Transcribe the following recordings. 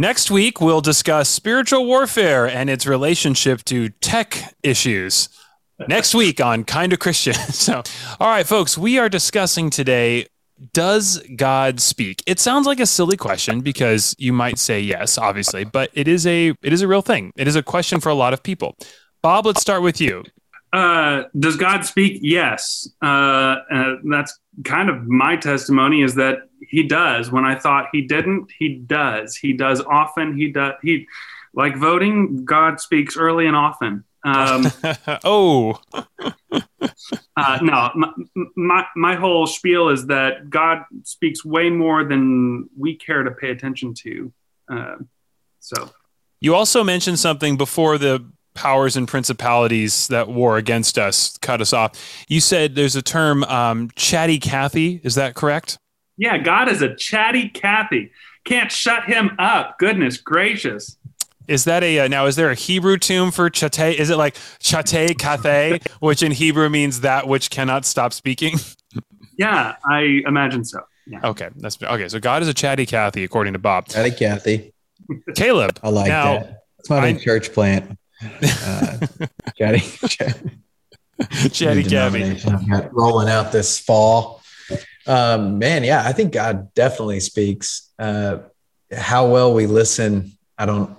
Next week, we'll discuss spiritual warfare and its relationship to tech issues. Next week on Kinda Christian. So, all right, folks, we are discussing today does God speak? It sounds like a silly question because you might say yes, obviously, but it is a it is a real thing. It is a question for a lot of people. Bob, let's start with you. Uh, does God speak? Yes. Uh, uh, that's kind of my testimony is that he does. When I thought he didn't, he does. He does often. He does. He like voting. God speaks early and often. Um, oh, uh, no, my, my, my whole spiel is that God speaks way more than we care to pay attention to. Uh, so, you also mentioned something before the powers and principalities that war against us cut us off. You said there's a term, um, chatty Cathy. Is that correct? Yeah, God is a chatty Cathy. Can't shut him up. Goodness gracious. Is that a uh, now? Is there a Hebrew tomb for chate? Is it like chate kathe, which in Hebrew means that which cannot stop speaking? yeah, I imagine so. Yeah. Okay, that's okay. So God is a chatty Cathy, according to Bob. Chatty Cathy. Caleb. I like now, that. It's my I, church plant. Uh, chatty, chatty Cathy. Rolling out this fall. Um, man, yeah, I think God definitely speaks. Uh, how well we listen, I don't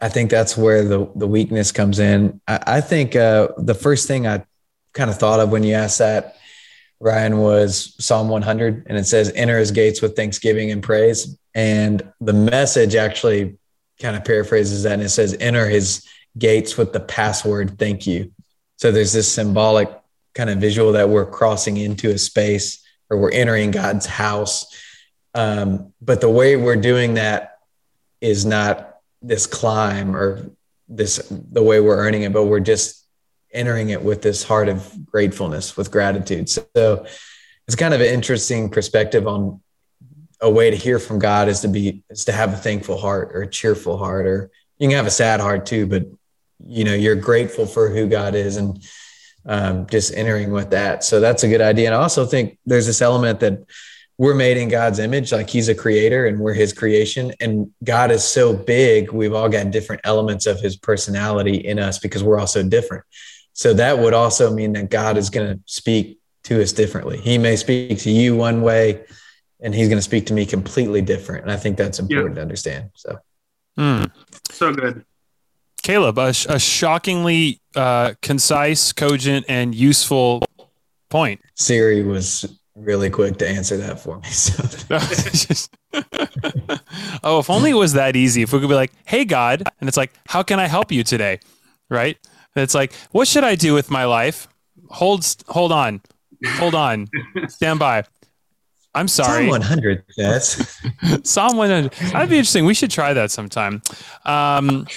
I think that's where the the weakness comes in. I, I think uh, the first thing I kind of thought of when you asked that, Ryan, was Psalm 100, and it says, "Enter His gates with thanksgiving and praise." And the message actually kind of paraphrases that, and it says, "Enter His gates with the password thank you." So there's this symbolic kind of visual that we're crossing into a space or we're entering God's house. Um, but the way we're doing that is not this climb or this the way we're earning it, but we're just entering it with this heart of gratefulness, with gratitude. So it's kind of an interesting perspective on a way to hear from God is to be is to have a thankful heart or a cheerful heart, or you can have a sad heart too, but you know you're grateful for who God is and um, just entering with that. So that's a good idea. And I also think there's this element that we're made in God's image, like He's a creator and we're His creation. And God is so big, we've all got different elements of His personality in us because we're all so different. So that would also mean that God is going to speak to us differently. He may speak to you one way, and He's going to speak to me completely different. And I think that's important yeah. to understand. So, mm. so good. Caleb, a, a shockingly uh, concise, cogent, and useful point. Siri was really quick to answer that for me. So. oh, if only it was that easy. If we could be like, "Hey God," and it's like, "How can I help you today?" Right? And it's like, "What should I do with my life?" Hold, hold on, hold on, stand by. I'm sorry. Psalm 100 yes. Psalm 100. That'd be interesting. We should try that sometime. Um,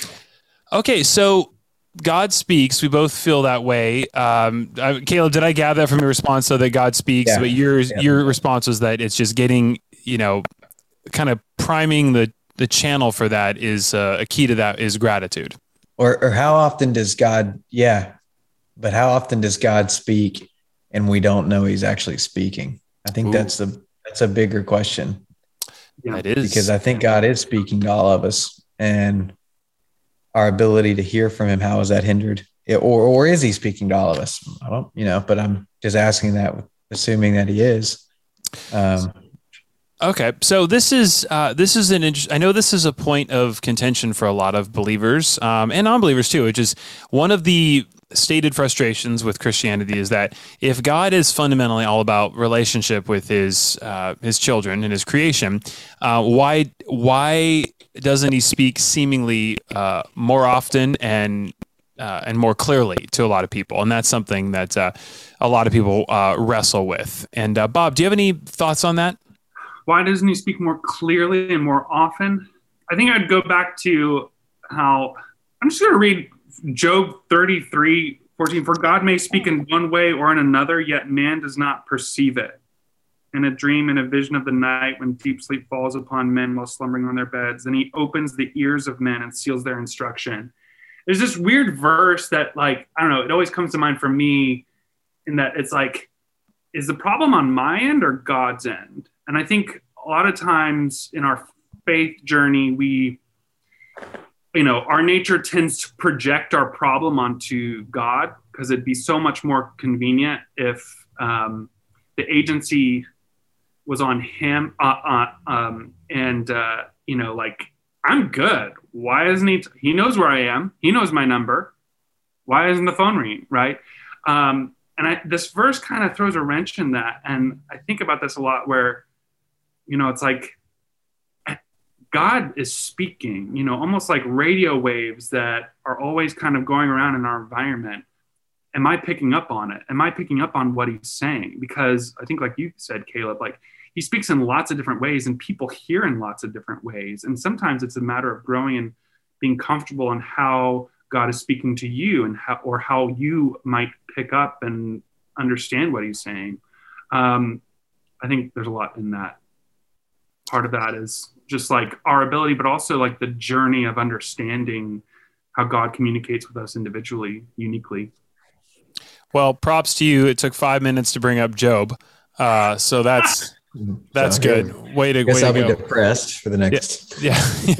okay, so God speaks. We both feel that way. Um, uh, Caleb, did I gather that from your response so that God speaks? Yeah. But your yeah. your response was that it's just getting, you know, kind of priming the the channel for that is uh, a key to that is gratitude. Or or how often does God? Yeah, but how often does God speak and we don't know He's actually speaking? I think Ooh. that's the that's a bigger question. Yeah, it is because I think God is speaking to all of us, and our ability to hear from him how is that hindered? Or or is he speaking to all of us? I don't you know but i'm just asking that assuming that he is. Um, okay so this is uh, this is an i know this is a point of contention for a lot of believers um, and non-believers too which is one of the stated frustrations with christianity is that if god is fundamentally all about relationship with his uh, his children and his creation uh, why why doesn't he speak seemingly uh, more often and uh, and more clearly to a lot of people? And that's something that uh, a lot of people uh, wrestle with. And Bob, do you have any thoughts on that? Why doesn't he speak more clearly and more often? I think I'd go back to how I'm just going to read Job 33 14. For God may speak in one way or in another, yet man does not perceive it in a dream and a vision of the night when deep sleep falls upon men while slumbering on their beds. then he opens the ears of men and seals their instruction. There's this weird verse that, like, I don't know, it always comes to mind for me in that it's like, is the problem on my end or God's end? And I think a lot of times in our faith journey, we, you know, our nature tends to project our problem onto God because it'd be so much more convenient if um, the agency was on Him. Uh, uh, um, and uh, you know, like I'm good. Why isn't he? T- he knows where I am. He knows my number. Why isn't the phone ringing? Right. Um, and I, this verse kind of throws a wrench in that. And I think about this a lot where, you know, it's like God is speaking, you know, almost like radio waves that are always kind of going around in our environment. Am I picking up on it? Am I picking up on what he's saying? Because I think, like you said, Caleb, like he speaks in lots of different ways and people hear in lots of different ways. And sometimes it's a matter of growing and being comfortable on how God is speaking to you and how, or how you might pick up and understand what he's saying. Um, I think there's a lot in that. Part of that is just like our ability, but also like the journey of understanding how God communicates with us individually, uniquely. Well, props to you. It took five minutes to bring up Job. Uh, so that's that's so, good. Way to, guess way I'll to be depressed for the next. Yeah. Yeah.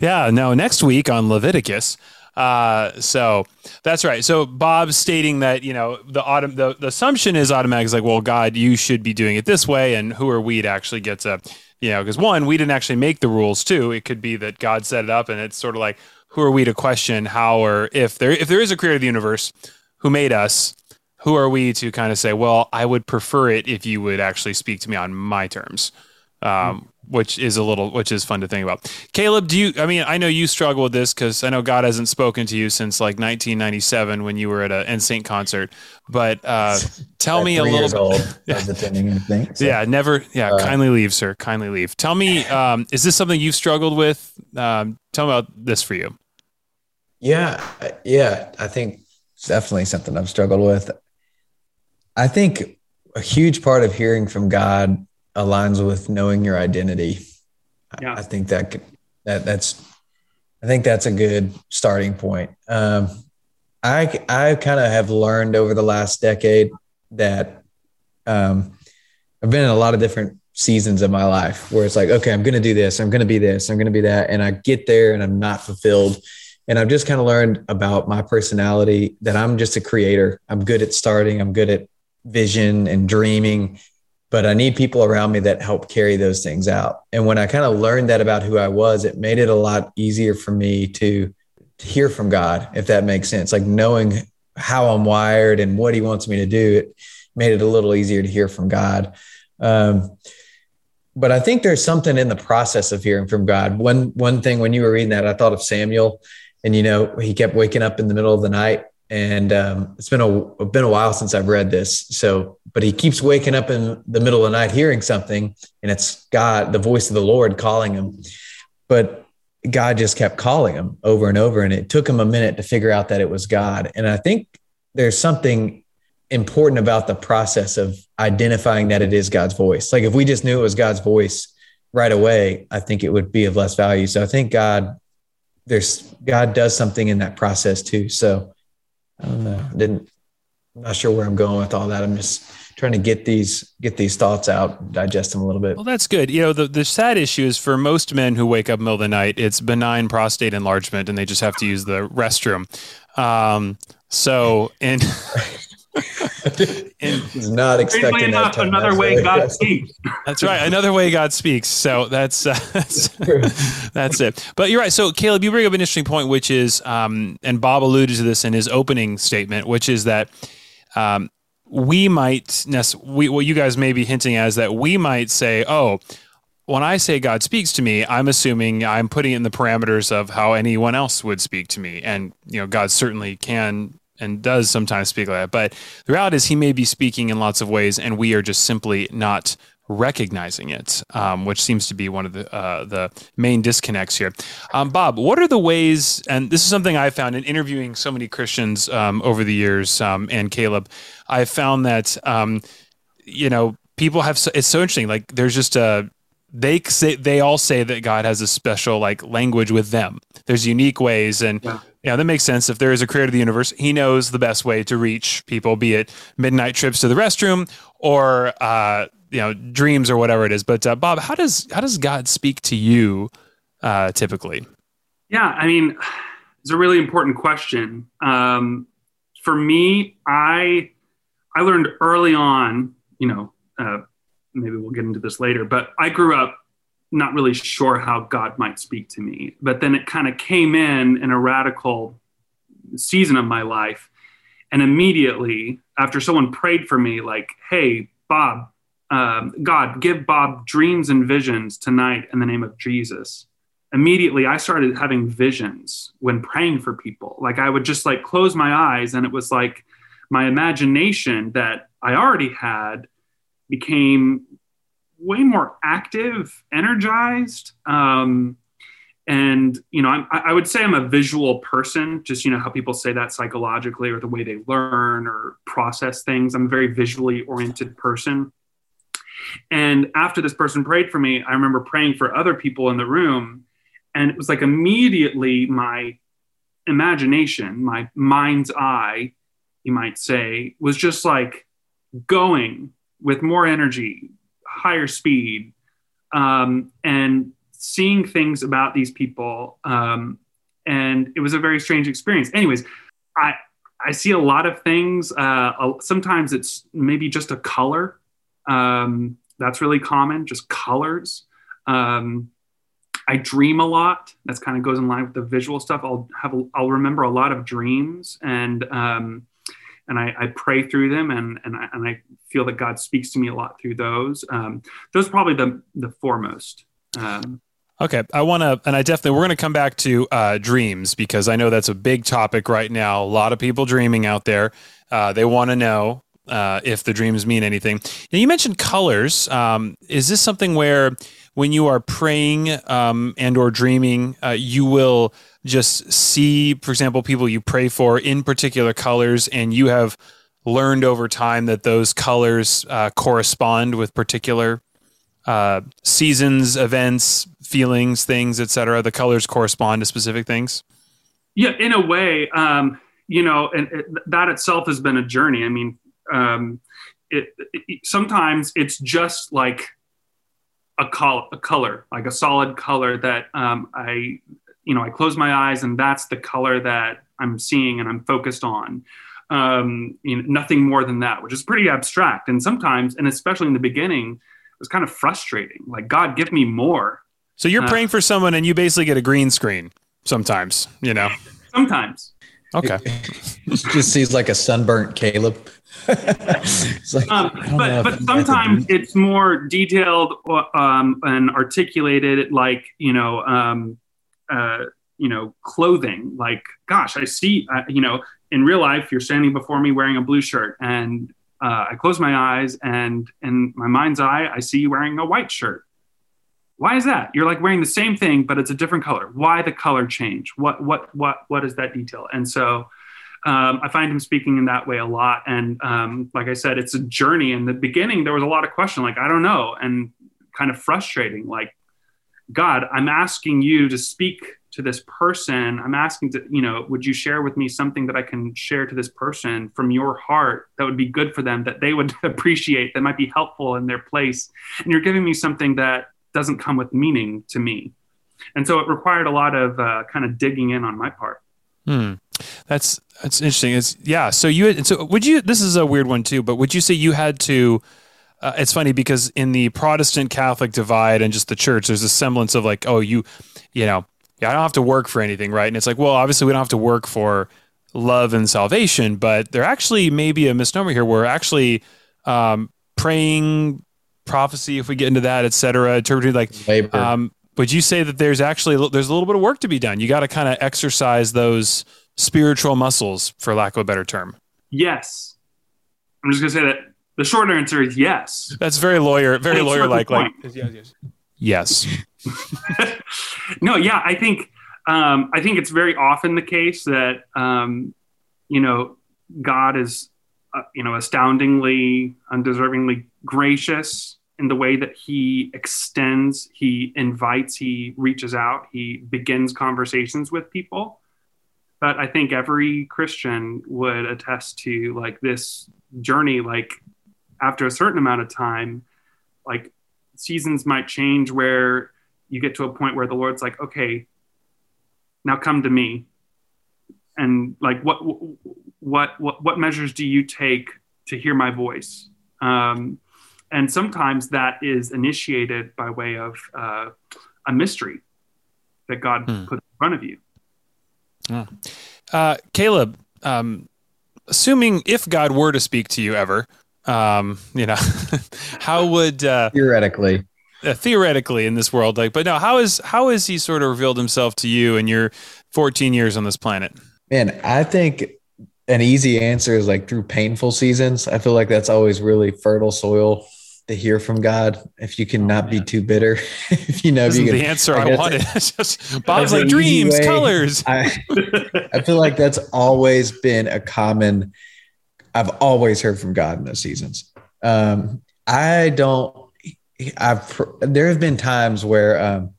yeah. No, next week on Leviticus. Uh, so that's right. So Bob's stating that you know the autumn the, the assumption is automatic is like, well, God, you should be doing it this way, and who are we to actually get to, you know, because one, we didn't actually make the rules. Two, it could be that God set it up, and it's sort of like, who are we to question how or if there if there is a creator of the universe who made us, who are we to kind of say, well, I would prefer it if you would actually speak to me on my terms, um, which is a little, which is fun to think about. Caleb, do you, I mean, I know you struggle with this because I know God hasn't spoken to you since like 1997 when you were at an NSYNC concert, but uh, tell me a little old, yeah. So. Yeah, never, yeah, uh, kindly leave, sir, kindly leave. Tell me, um, is this something you've struggled with? Um, tell me about this for you. Yeah, yeah, I think it's definitely something I've struggled with. I think a huge part of hearing from God aligns with knowing your identity. Yeah. I think that that that's I think that's a good starting point. Um, I I kind of have learned over the last decade that um, I've been in a lot of different seasons of my life where it's like, okay, I'm going to do this, I'm going to be this, I'm going to be that, and I get there and I'm not fulfilled. And I've just kind of learned about my personality that I'm just a creator. I'm good at starting. I'm good at vision and dreaming, but I need people around me that help carry those things out. And when I kind of learned that about who I was, it made it a lot easier for me to, to hear from God, if that makes sense. Like knowing how I'm wired and what He wants me to do, it made it a little easier to hear from God. Um, but I think there's something in the process of hearing from God. One one thing when you were reading that, I thought of Samuel, and you know he kept waking up in the middle of the night and um, it's been a been a while since I've read this. So, but he keeps waking up in the middle of the night hearing something, and it's God, the voice of the Lord, calling him. But God just kept calling him over and over, and it took him a minute to figure out that it was God. And I think there's something important about the process of identifying that it is God's voice. Like if we just knew it was God's voice right away, I think it would be of less value. So I think God, there's God does something in that process too. So I don't know. Didn't. I'm not sure where I'm going with all that. I'm just trying to get these get these thoughts out, digest them a little bit. Well, that's good. You know, the the sad issue is for most men who wake up middle of the night, it's benign prostate enlargement, and they just have to use the restroom. Um, so in He's not expecting that. Enough, another way God speaks. That's right. Another way God speaks. So that's uh, that's, that's it. But you're right. So Caleb, you bring up an interesting point, which is, um, and Bob alluded to this in his opening statement, which is that um, we might, we, what you guys may be hinting at is that we might say, oh, when I say God speaks to me, I'm assuming I'm putting it in the parameters of how anyone else would speak to me. And, you know, God certainly can and does sometimes speak like that. But the reality is, he may be speaking in lots of ways, and we are just simply not recognizing it, um, which seems to be one of the uh, the main disconnects here. Um, Bob, what are the ways? And this is something I found in interviewing so many Christians um, over the years, um, and Caleb, I found that um, you know people have. So, it's so interesting. Like there's just a they say they all say that God has a special like language with them. There's unique ways, and yeah. Yeah, that makes sense. If there is a creator of the universe, He knows the best way to reach people, be it midnight trips to the restroom or uh, you know dreams or whatever it is. But uh, Bob, how does how does God speak to you uh, typically? Yeah, I mean, it's a really important question. Um, for me, I I learned early on, you know, uh, maybe we'll get into this later, but I grew up not really sure how God might speak to me. But then it kind of came in in a radical season of my life. And immediately after someone prayed for me, like, hey, Bob, um, God, give Bob dreams and visions tonight in the name of Jesus. Immediately, I started having visions when praying for people. Like, I would just like close my eyes, and it was like my imagination that I already had became way more active, energized. Um, and you know, I'm, I would say I'm a visual person. Just you know how people say that psychologically, or the way they learn or process things. I'm a very visually oriented person. And after this person prayed for me, I remember praying for other people in the room, and it was like immediately my imagination, my mind's eye, you might say, was just like going with more energy, higher speed um, and seeing things about these people. Um, and it was a very strange experience. Anyways, I I see a lot of things. Uh, sometimes it's maybe just a color. Um, that's really common, just colors. Um, I dream a lot. That's kind of goes in line with the visual stuff. I'll have I'll remember a lot of dreams, and um, and I, I, pray through them and, and, I, and I feel that God speaks to me a lot through those. Um, those are probably the, the foremost. Um, okay. I want to, and I definitely, we're going to come back to uh, dreams because I know that's a big topic right now. A lot of people dreaming out there. Uh, they want to know uh, if the dreams mean anything. Now, you mentioned colors. Um, is this something where when you are praying um, and or dreaming, uh, you will just see, for example, people you pray for in particular colors, and you have learned over time that those colors uh, correspond with particular uh, seasons, events, feelings, things, etc. The colors correspond to specific things. Yeah, in a way, um, you know, and it, that itself has been a journey. I mean, um, it, it, sometimes it's just like a, col- a color, like a solid color that um, I you know, I close my eyes and that's the color that I'm seeing and I'm focused on. Um, you know, nothing more than that, which is pretty abstract. And sometimes, and especially in the beginning, it was kind of frustrating. Like, God, give me more. So you're uh, praying for someone and you basically get a green screen sometimes, you know? Sometimes. Okay. just sees like a sunburnt Caleb. like, um, but but sometimes it's more detailed um, and articulated, like you know, um, uh, you know, clothing. Like, gosh, I see, uh, you know, in real life, you're standing before me wearing a blue shirt, and uh, I close my eyes, and in my mind's eye, I see you wearing a white shirt. Why is that? You're like wearing the same thing, but it's a different color. Why the color change? What what what what is that detail? And so. Um, I find him speaking in that way a lot. And um, like I said, it's a journey. In the beginning, there was a lot of question, like, I don't know, and kind of frustrating. Like, God, I'm asking you to speak to this person. I'm asking to, you know, would you share with me something that I can share to this person from your heart that would be good for them, that they would appreciate, that might be helpful in their place? And you're giving me something that doesn't come with meaning to me. And so it required a lot of uh, kind of digging in on my part. Hmm. That's that's interesting. It's yeah. So you so would you? This is a weird one too. But would you say you had to uh, it's funny because in the Protestant Catholic divide and just the church, there's a semblance of like, oh, you, you know, yeah, I don't have to work for anything, right? And it's like, well, obviously we don't have to work for love and salvation, but there actually may be a misnomer here. We're actually um, praying prophecy, if we get into that, etc cetera, interpreting like, um, would you say that there's actually there's a little bit of work to be done? You got to kind of exercise those spiritual muscles, for lack of a better term. Yes, I'm just gonna say that the short answer is yes. That's very lawyer, very lawyer like. Like yes. yes. no, yeah, I think um, I think it's very often the case that um, you know God is uh, you know astoundingly, undeservingly gracious in the way that He extends, He invites, He reaches out, He begins conversations with people. But I think every Christian would attest to like this journey, like after a certain amount of time, like seasons might change where you get to a point where the Lord's like, okay, now come to me. And like, what, what, what, what measures do you take to hear my voice? Um, and sometimes that is initiated by way of uh, a mystery that God hmm. put in front of you. Uh, Caleb, um, assuming if God were to speak to you ever, um, you know, how would uh, theoretically, uh, theoretically in this world, like, but no, how is how has He sort of revealed Himself to you in your 14 years on this planet? Man, I think an easy answer is like through painful seasons. I feel like that's always really fertile soil to hear from God if you can not oh, be too bitter. if you know, if you can, the answer I wanted. just Bob's like dreams, colors. I, I feel like that's always been a common. I've always heard from God in those seasons. Um, I don't. I've there have been times where, um,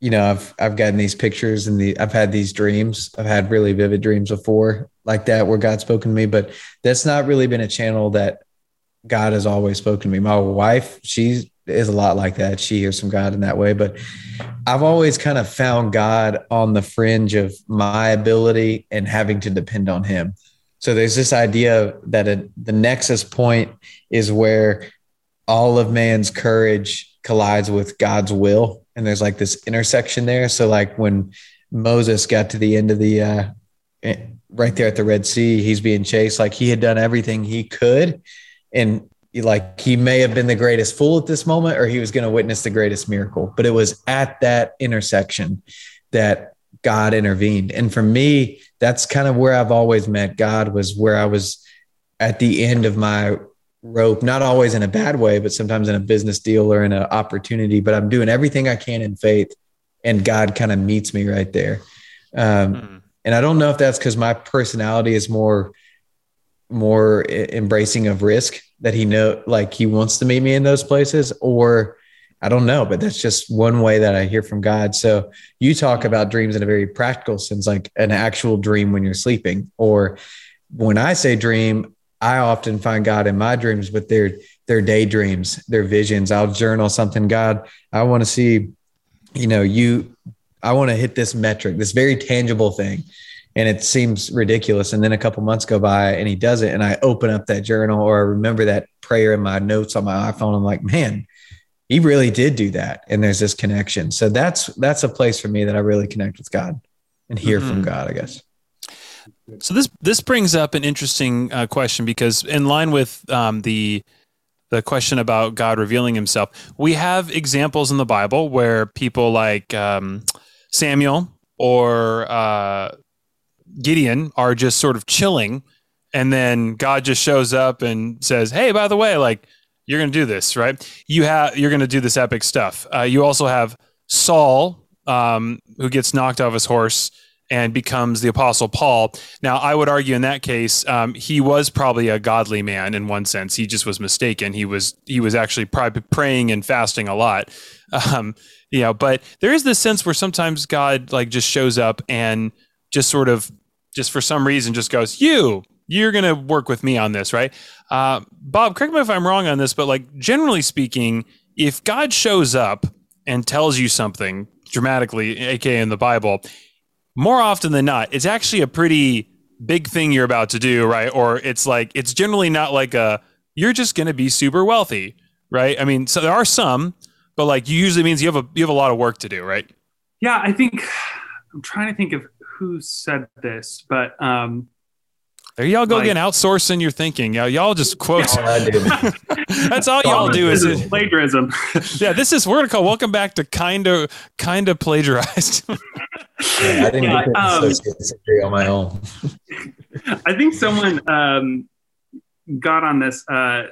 you know, I've I've gotten these pictures and the I've had these dreams. I've had really vivid dreams before like that where God's spoken to me, but that's not really been a channel that God has always spoken to me. My wife, she is a lot like that. She hears from God in that way. But I've always kind of found God on the fringe of my ability and having to depend on Him. So there's this idea that a, the nexus point is where all of man's courage collides with God's will. And there's like this intersection there. So, like when Moses got to the end of the, uh, eh, right there at the Red Sea, he's being chased, like he had done everything he could and like he may have been the greatest fool at this moment or he was going to witness the greatest miracle. But it was at that intersection that god intervened. And for me that's kind of where i've always met god was where i was at the end of my rope not always in a bad way but sometimes in a business deal or in an opportunity. But i'm doing everything i can in faith and god kind of meets me right there. Um, mm. and i don't know if that's because my personality is more more embracing of risk that he know like he wants to meet me in those places or I don't know, but that's just one way that I hear from God. So you talk about dreams in a very practical sense, like an actual dream when you're sleeping. Or when I say dream, I often find God in my dreams, but they're they're daydreams, they're visions. I'll journal something. God, I want to see, you know, you I want to hit this metric, this very tangible thing and it seems ridiculous. And then a couple months go by and he does it. And I open up that journal or I remember that prayer in my notes on my iPhone. I'm like, man, he really did do that. And there's this connection. So that's, that's a place for me that I really connect with God and hear mm-hmm. from God, I guess. So this, this brings up an interesting uh, question because in line with um, the, the question about God revealing himself, we have examples in the Bible where people like um, Samuel or uh, Gideon are just sort of chilling, and then God just shows up and says, "Hey, by the way, like you're going to do this, right? You have you're going to do this epic stuff." Uh, you also have Saul, um, who gets knocked off his horse and becomes the apostle paul now i would argue in that case um, he was probably a godly man in one sense he just was mistaken he was he was actually probably praying and fasting a lot um, you know but there is this sense where sometimes god like just shows up and just sort of just for some reason just goes, you, you're going to work with me on this, right? Uh, Bob, correct me if I'm wrong on this, but like generally speaking, if God shows up and tells you something dramatically, aka in the Bible, more often than not, it's actually a pretty big thing you're about to do, right? Or it's like it's generally not like a you're just going to be super wealthy, right? I mean, so there are some, but like you usually means you have a you have a lot of work to do, right? Yeah, I think I'm trying to think of who said this, but um, there y'all go like, again, outsourcing your thinking. Y'all, y'all just quote. That's all y'all do is it, plagiarism. yeah, this is we're gonna call. Welcome back to kind of kind of plagiarized. yeah, I didn't yeah, um, on my own. I think someone um, got on this. Uh,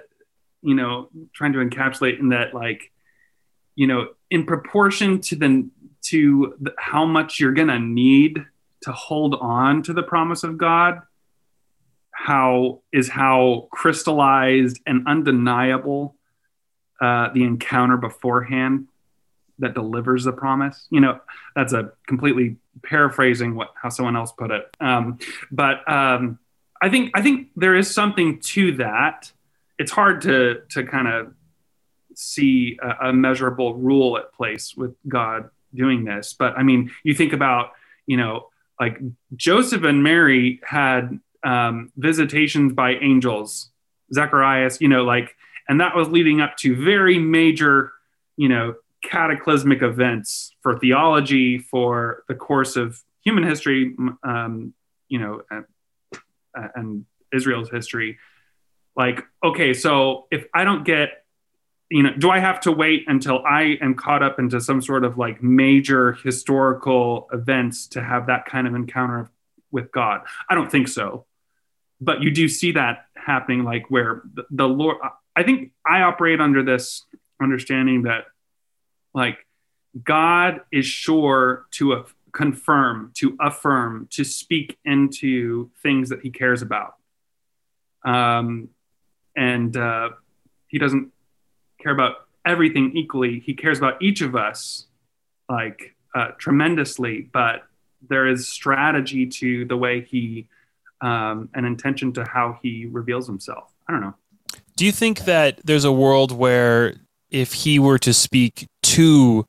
you know, trying to encapsulate in that, like, you know, in proportion to the to the, how much you're gonna need to hold on to the promise of God how is how crystallized and undeniable uh, the encounter beforehand that delivers the promise. You know, that's a completely paraphrasing what how someone else put it. Um, but um, I think I think there is something to that. It's hard to to kind of see a, a measurable rule at place with God doing this. But I mean, you think about, you know, like Joseph and Mary had um, visitations by angels, Zacharias, you know, like, and that was leading up to very major, you know, cataclysmic events for theology, for the course of human history, um, you know, and, and Israel's history. Like, okay, so if I don't get you know, do I have to wait until I am caught up into some sort of like major historical events to have that kind of encounter with God? I don't think so. But you do see that happening, like where the, the Lord, I think I operate under this understanding that like God is sure to confirm, to affirm, to speak into things that he cares about. Um, and uh, he doesn't care about everything equally. He cares about each of us like uh, tremendously, but there is strategy to the way he um, an intention to how he reveals himself. I don't know. Do you think that there's a world where if he were to speak to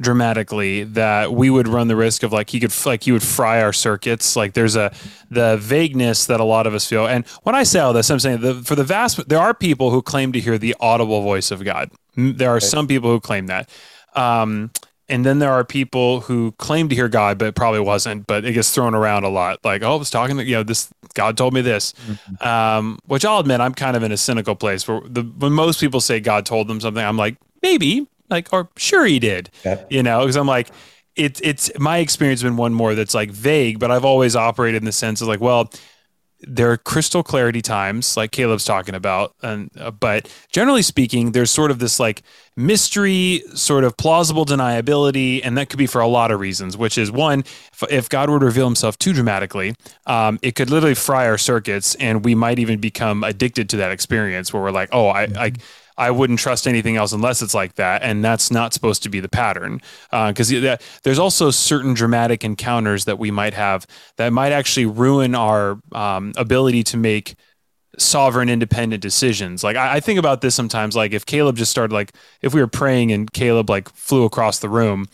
dramatically that we would run the risk of like he could like he would fry our circuits. Like there's a the vagueness that a lot of us feel. And when i say all this i'm saying the, for the vast there are people who claim to hear the audible voice of god. There are some people who claim that. Um, and then there are people who claim to hear god but probably wasn't but it gets thrown around a lot. Like oh i was talking to you know this god told me this. Mm-hmm. um, which i'll admit i'm kind of in a cynical place where the when most people say god told them something i'm like maybe like, or sure he did, yeah. you know, because I'm like, it's it's my experience has been one more that's like vague, but I've always operated in the sense of like, well, there are crystal clarity times like Caleb's talking about, and uh, but generally speaking, there's sort of this like mystery, sort of plausible deniability, and that could be for a lot of reasons. Which is one, if, if God were to reveal Himself too dramatically, um, it could literally fry our circuits, and we might even become addicted to that experience where we're like, oh, I, I I wouldn't trust anything else unless it's like that, and that's not supposed to be the pattern. Because uh, there's also certain dramatic encounters that we might have that might actually ruin our um, ability to make sovereign independent decisions like I, I, think about this sometimes like if caleb just started like if we were praying and caleb like flew across the room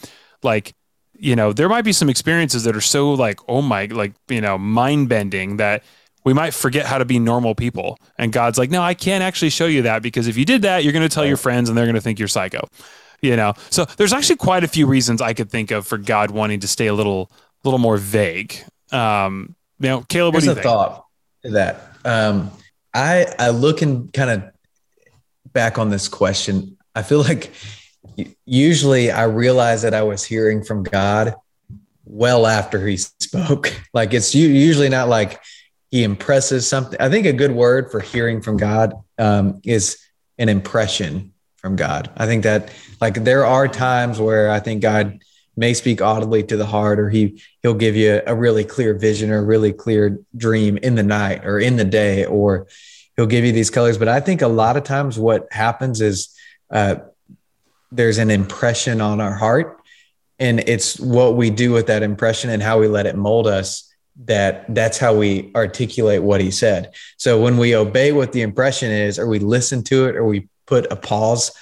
like you know there might be some experiences that are so like oh my like you know mind bending that we might forget how to be normal people. And God's like, no, I can't actually show you that because if you did that, you're going to tell your friends and they're going to think you're psycho. You know, so there's actually quite a few reasons I could think of for God wanting to stay a little, little more vague. Um, you know, Caleb, Here's what do you a think? thought to that. Um, I, I look and kind of back on this question. I feel like usually I realize that I was hearing from God well after he spoke. Like it's usually not like he impresses something. I think a good word for hearing from God um, is an impression from God. I think that like there are times where I think God may speak audibly to the heart, or he he'll give you a really clear vision or a really clear dream in the night or in the day, or he'll give you these colors. But I think a lot of times what happens is uh, there's an impression on our heart, and it's what we do with that impression and how we let it mold us that that's how we articulate what he said. So when we obey what the impression is, or we listen to it, or we put a pause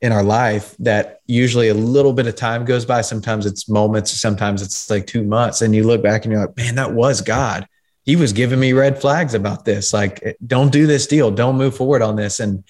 in our life, that usually a little bit of time goes by. Sometimes it's moments, sometimes it's like two months. And you look back and you're like, man, that was God. He was giving me red flags about this. Like, eh, don't do this deal. Don't move forward on this. And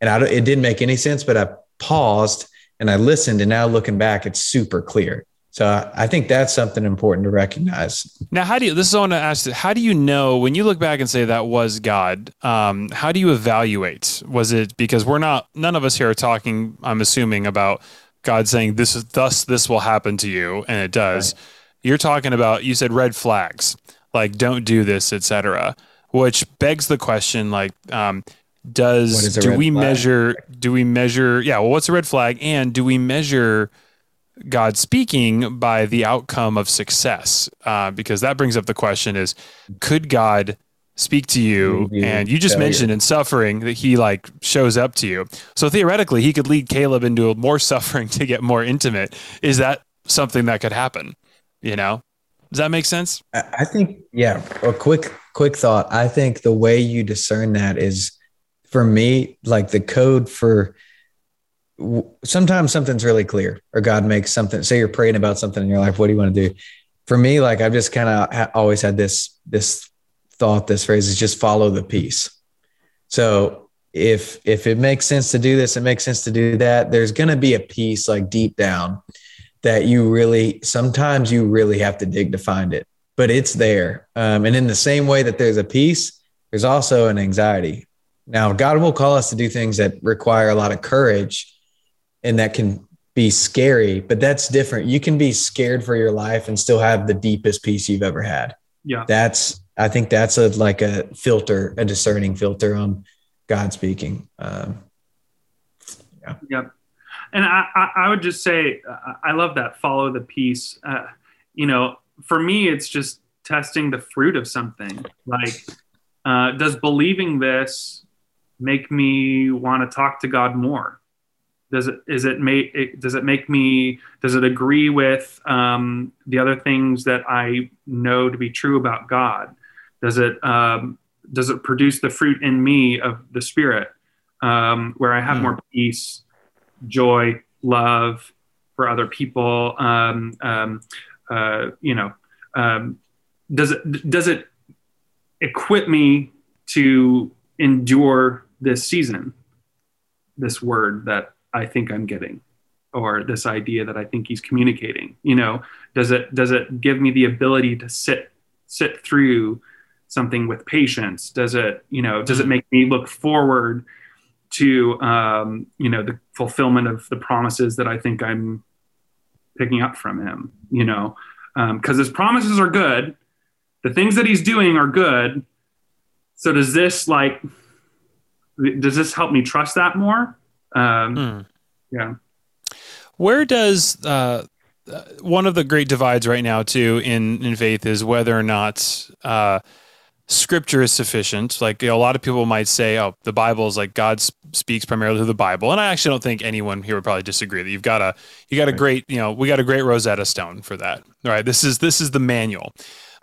and I, it didn't make any sense, but I paused and I listened. And now looking back, it's super clear. So I think that's something important to recognize. Now, how do you? This is what I want to ask. How do you know when you look back and say that was God? Um, how do you evaluate? Was it because we're not? None of us here are talking. I'm assuming about God saying this is thus this will happen to you, and it does. Right. You're talking about. You said red flags, like don't do this, etc. Which begs the question, like, um, does do we flag? measure? Do we measure? Yeah. Well, what's a red flag? And do we measure? God speaking by the outcome of success, uh, because that brings up the question: is could God speak to you? Mm-hmm. And you just Failure. mentioned in suffering that He like shows up to you. So theoretically, He could lead Caleb into more suffering to get more intimate. Is that something that could happen? You know, does that make sense? I think, yeah. A quick, quick thought. I think the way you discern that is, for me, like the code for sometimes something's really clear or God makes something, say you're praying about something in your life. What do you want to do? For me, like I've just kind of ha- always had this, this thought, this phrase is just follow the peace. So if, if it makes sense to do this, it makes sense to do that. There's going to be a piece like deep down that you really, sometimes you really have to dig to find it, but it's there. Um, and in the same way that there's a peace, there's also an anxiety. Now, God will call us to do things that require a lot of courage and that can be scary, but that's different. You can be scared for your life and still have the deepest peace you've ever had. Yeah. That's, I think that's a, like a filter, a discerning filter on God speaking. Um, yeah. Yeah. And I, I, I would just say, I love that follow the peace. Uh, you know, for me, it's just testing the fruit of something. Like, uh, does believing this make me want to talk to God more? Does it is it make does it make me does it agree with um, the other things that I know to be true about God? Does it um, does it produce the fruit in me of the Spirit um, where I have mm. more peace, joy, love for other people? Um, um, uh, you know, um, does it does it equip me to endure this season, this word that I think I'm getting, or this idea that I think he's communicating. You know, does it does it give me the ability to sit sit through something with patience? Does it you know does it mm-hmm. make me look forward to um, you know the fulfillment of the promises that I think I'm picking up from him? You know, because um, his promises are good, the things that he's doing are good. So does this like does this help me trust that more? Um, hmm. Yeah. Where does uh, one of the great divides right now too in in faith is whether or not uh, scripture is sufficient. Like you know, a lot of people might say, "Oh, the Bible is like God speaks primarily through the Bible," and I actually don't think anyone here would probably disagree that you've got a you got a great you know we got a great Rosetta Stone for that. All right, this is this is the manual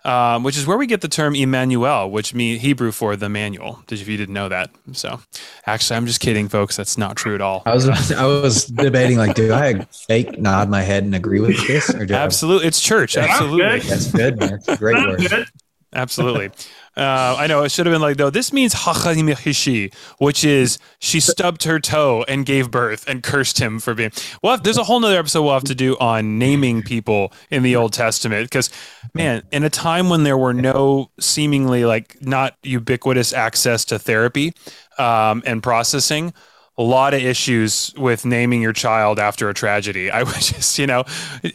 um, which is where we get the term Emmanuel, which means Hebrew for the manual. Did if you didn't know that? So, actually, I'm just kidding, folks. That's not true at all. I was I was debating like, do I fake nod my head and agree with this? Or absolutely, I... it's church. Absolutely, that's good. Man. That's a great word. Absolutely. Uh, I know it should have been like though. This means hachanimehishi, which is she stubbed her toe and gave birth and cursed him for being. Well, there's a whole nother episode we'll have to do on naming people in the Old Testament because, man, in a time when there were no seemingly like not ubiquitous access to therapy um, and processing, a lot of issues with naming your child after a tragedy. I would just, you know,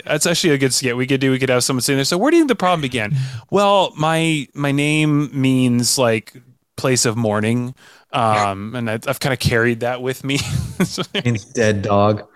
that's actually a good skit we could do. We could have someone sitting there. So where do you think the problem began? Well, my my name means like place of mourning. Um, and I, have kind of carried that with me. means dead dog.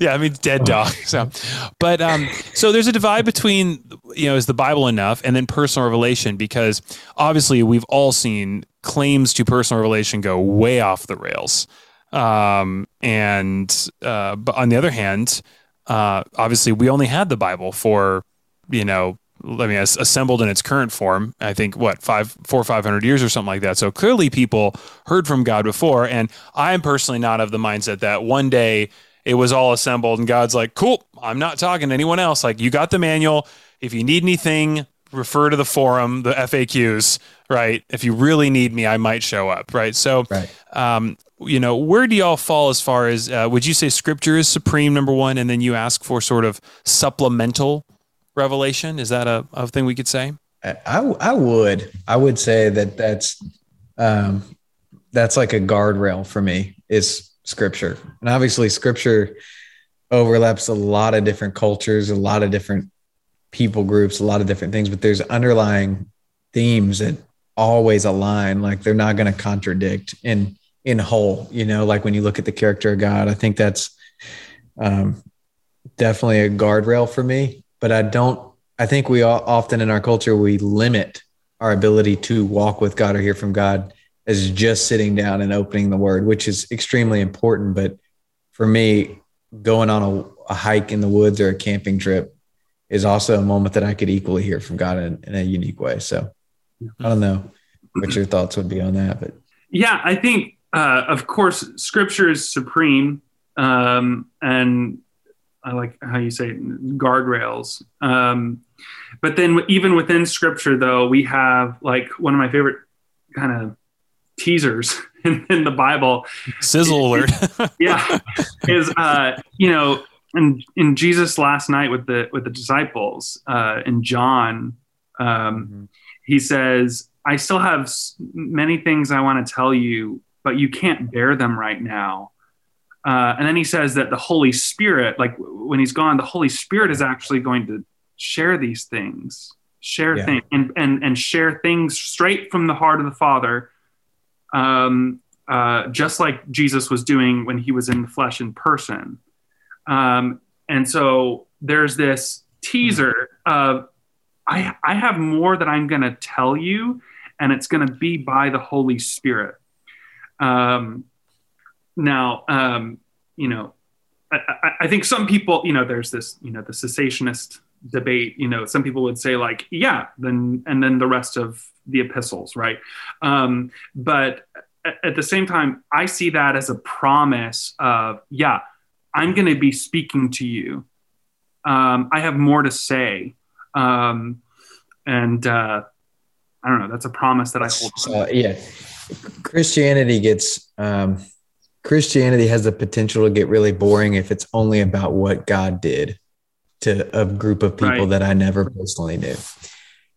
yeah, I mean dead dog. So, but um, so there's a divide between you know is the Bible enough and then personal revelation because obviously we've all seen claims to personal revelation go way off the rails. Um, and uh, but on the other hand, uh, obviously we only had the Bible for you know I mean, assembled in its current form, I think what five, four, five hundred years or something like that. So clearly, people heard from God before, and I am personally not of the mindset that one day it was all assembled and God's like, "Cool, I'm not talking to anyone else. Like, you got the manual. If you need anything, refer to the forum, the FAQs. Right? If you really need me, I might show up. Right? So, right. Um, you know, where do y'all fall as far as uh, would you say scripture is supreme number one, and then you ask for sort of supplemental revelation? Is that a, a thing we could say? I, I would I would say that that's um, that's like a guardrail for me is scripture, and obviously scripture overlaps a lot of different cultures, a lot of different people groups, a lot of different things, but there's underlying themes that always align. Like they're not going to contradict in in whole. You know, like when you look at the character of God, I think that's um, definitely a guardrail for me. But I don't. I think we all, often in our culture we limit our ability to walk with God or hear from God as just sitting down and opening the Word, which is extremely important. But for me, going on a, a hike in the woods or a camping trip is also a moment that I could equally hear from God in, in a unique way. So I don't know what your thoughts would be on that, but yeah, I think uh, of course, Scripture is supreme. um, and I like how you say it, guardrails. Um, but then even within scripture, though, we have like one of my favorite kind of teasers in, in the Bible. Sizzle alert. yeah, is uh, you know, in in Jesus last night with the with the disciples uh, in John, um, mm-hmm. he says, "I still have many things I want to tell you, but you can't bear them right now." Uh, and then he says that the Holy Spirit, like when he's gone, the Holy Spirit is actually going to share these things, share yeah. things, and, and and share things straight from the heart of the Father, um, uh, just like Jesus was doing when he was in the flesh in person. Um, and so there's this teaser of I I have more that I'm going to tell you, and it's going to be by the Holy Spirit. Um, now, um, you know, I, I, think some people, you know, there's this, you know, the cessationist debate. You know, some people would say like, yeah, then and then the rest of the epistles, right? Um, but at, at the same time, I see that as a promise of, yeah, I'm going to be speaking to you. Um, I have more to say, um, and uh, I don't know. That's a promise that I hold. So, yeah, Christianity gets um, Christianity has the potential to get really boring if it's only about what God did to a group of people right. that I never personally knew.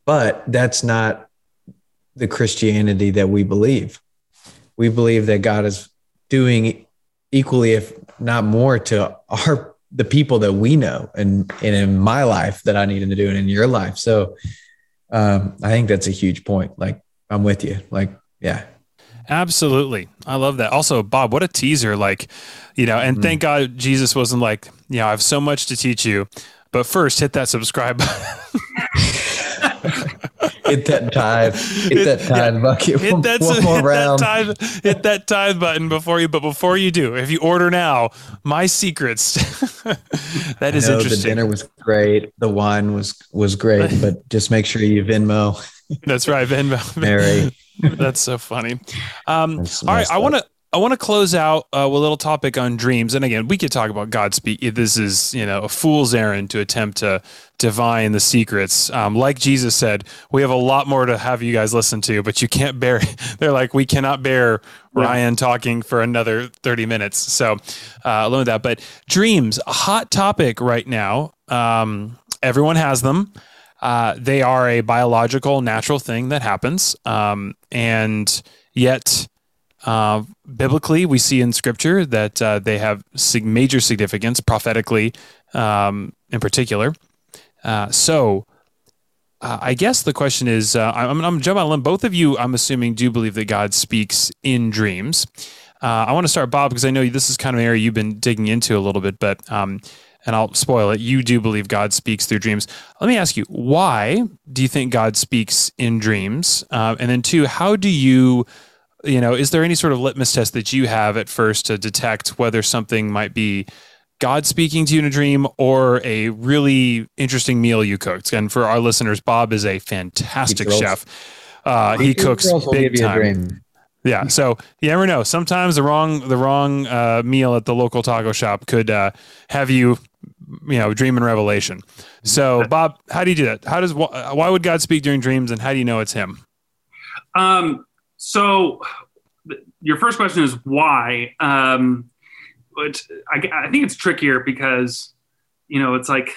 But that's not the Christianity that we believe. We believe that God is doing equally, if not more, to our the people that we know and, and in my life that I need to do and in your life. So um, I think that's a huge point. Like I'm with you. Like, yeah, Absolutely. I love that. Also, Bob, what a teaser. Like, you know, and mm. thank God Jesus wasn't like, you know, I have so much to teach you, but first hit that subscribe hit that tithe, hit that tithe yeah, bucket. Hit that, one, one more hit round. That tithe, hit that tithe button before you. But before you do, if you order now, my secrets. that is know, interesting. The dinner was great. The wine was was great, but just make sure you Venmo. That's right, Venmo. Mary. That's so funny. Um, all right, I want to I want to close out uh, with a little topic on dreams. And again, we could talk about Godspeak. This is, you know, a fool's errand to attempt to divine the secrets. Um, like Jesus said, we have a lot more to have you guys listen to, but you can't bear. They're like, we cannot bear Ryan talking for another thirty minutes. So, uh, alone with that. But dreams, a hot topic right now. Um, everyone has them. Uh, they are a biological, natural thing that happens, um, and yet uh, biblically, we see in Scripture that uh, they have sig- major significance, prophetically um, in particular. Uh, so, uh, I guess the question is uh, I'm, I'm jumping on a limb. Both of you, I'm assuming, do believe that God speaks in dreams. I want to start, Bob, because I know this is kind of an area you've been digging into a little bit, but. Um, and I'll spoil it. You do believe God speaks through dreams. Let me ask you, why do you think God speaks in dreams? and then, two, how do you you know, is there any sort of litmus test that you have at first to detect whether something might be God speaking to you in a dream or a really interesting meal you cooked? And for our listeners, Bob is a fantastic chef. Uh, he cooks big time. Yeah, so you never know. Sometimes the wrong the wrong uh, meal at the local taco shop could uh, have you, you know, dream and revelation. So, Bob, how do you do that? How does why would God speak during dreams, and how do you know it's Him? Um, so your first question is why? Um, which I, I think it's trickier because, you know, it's like,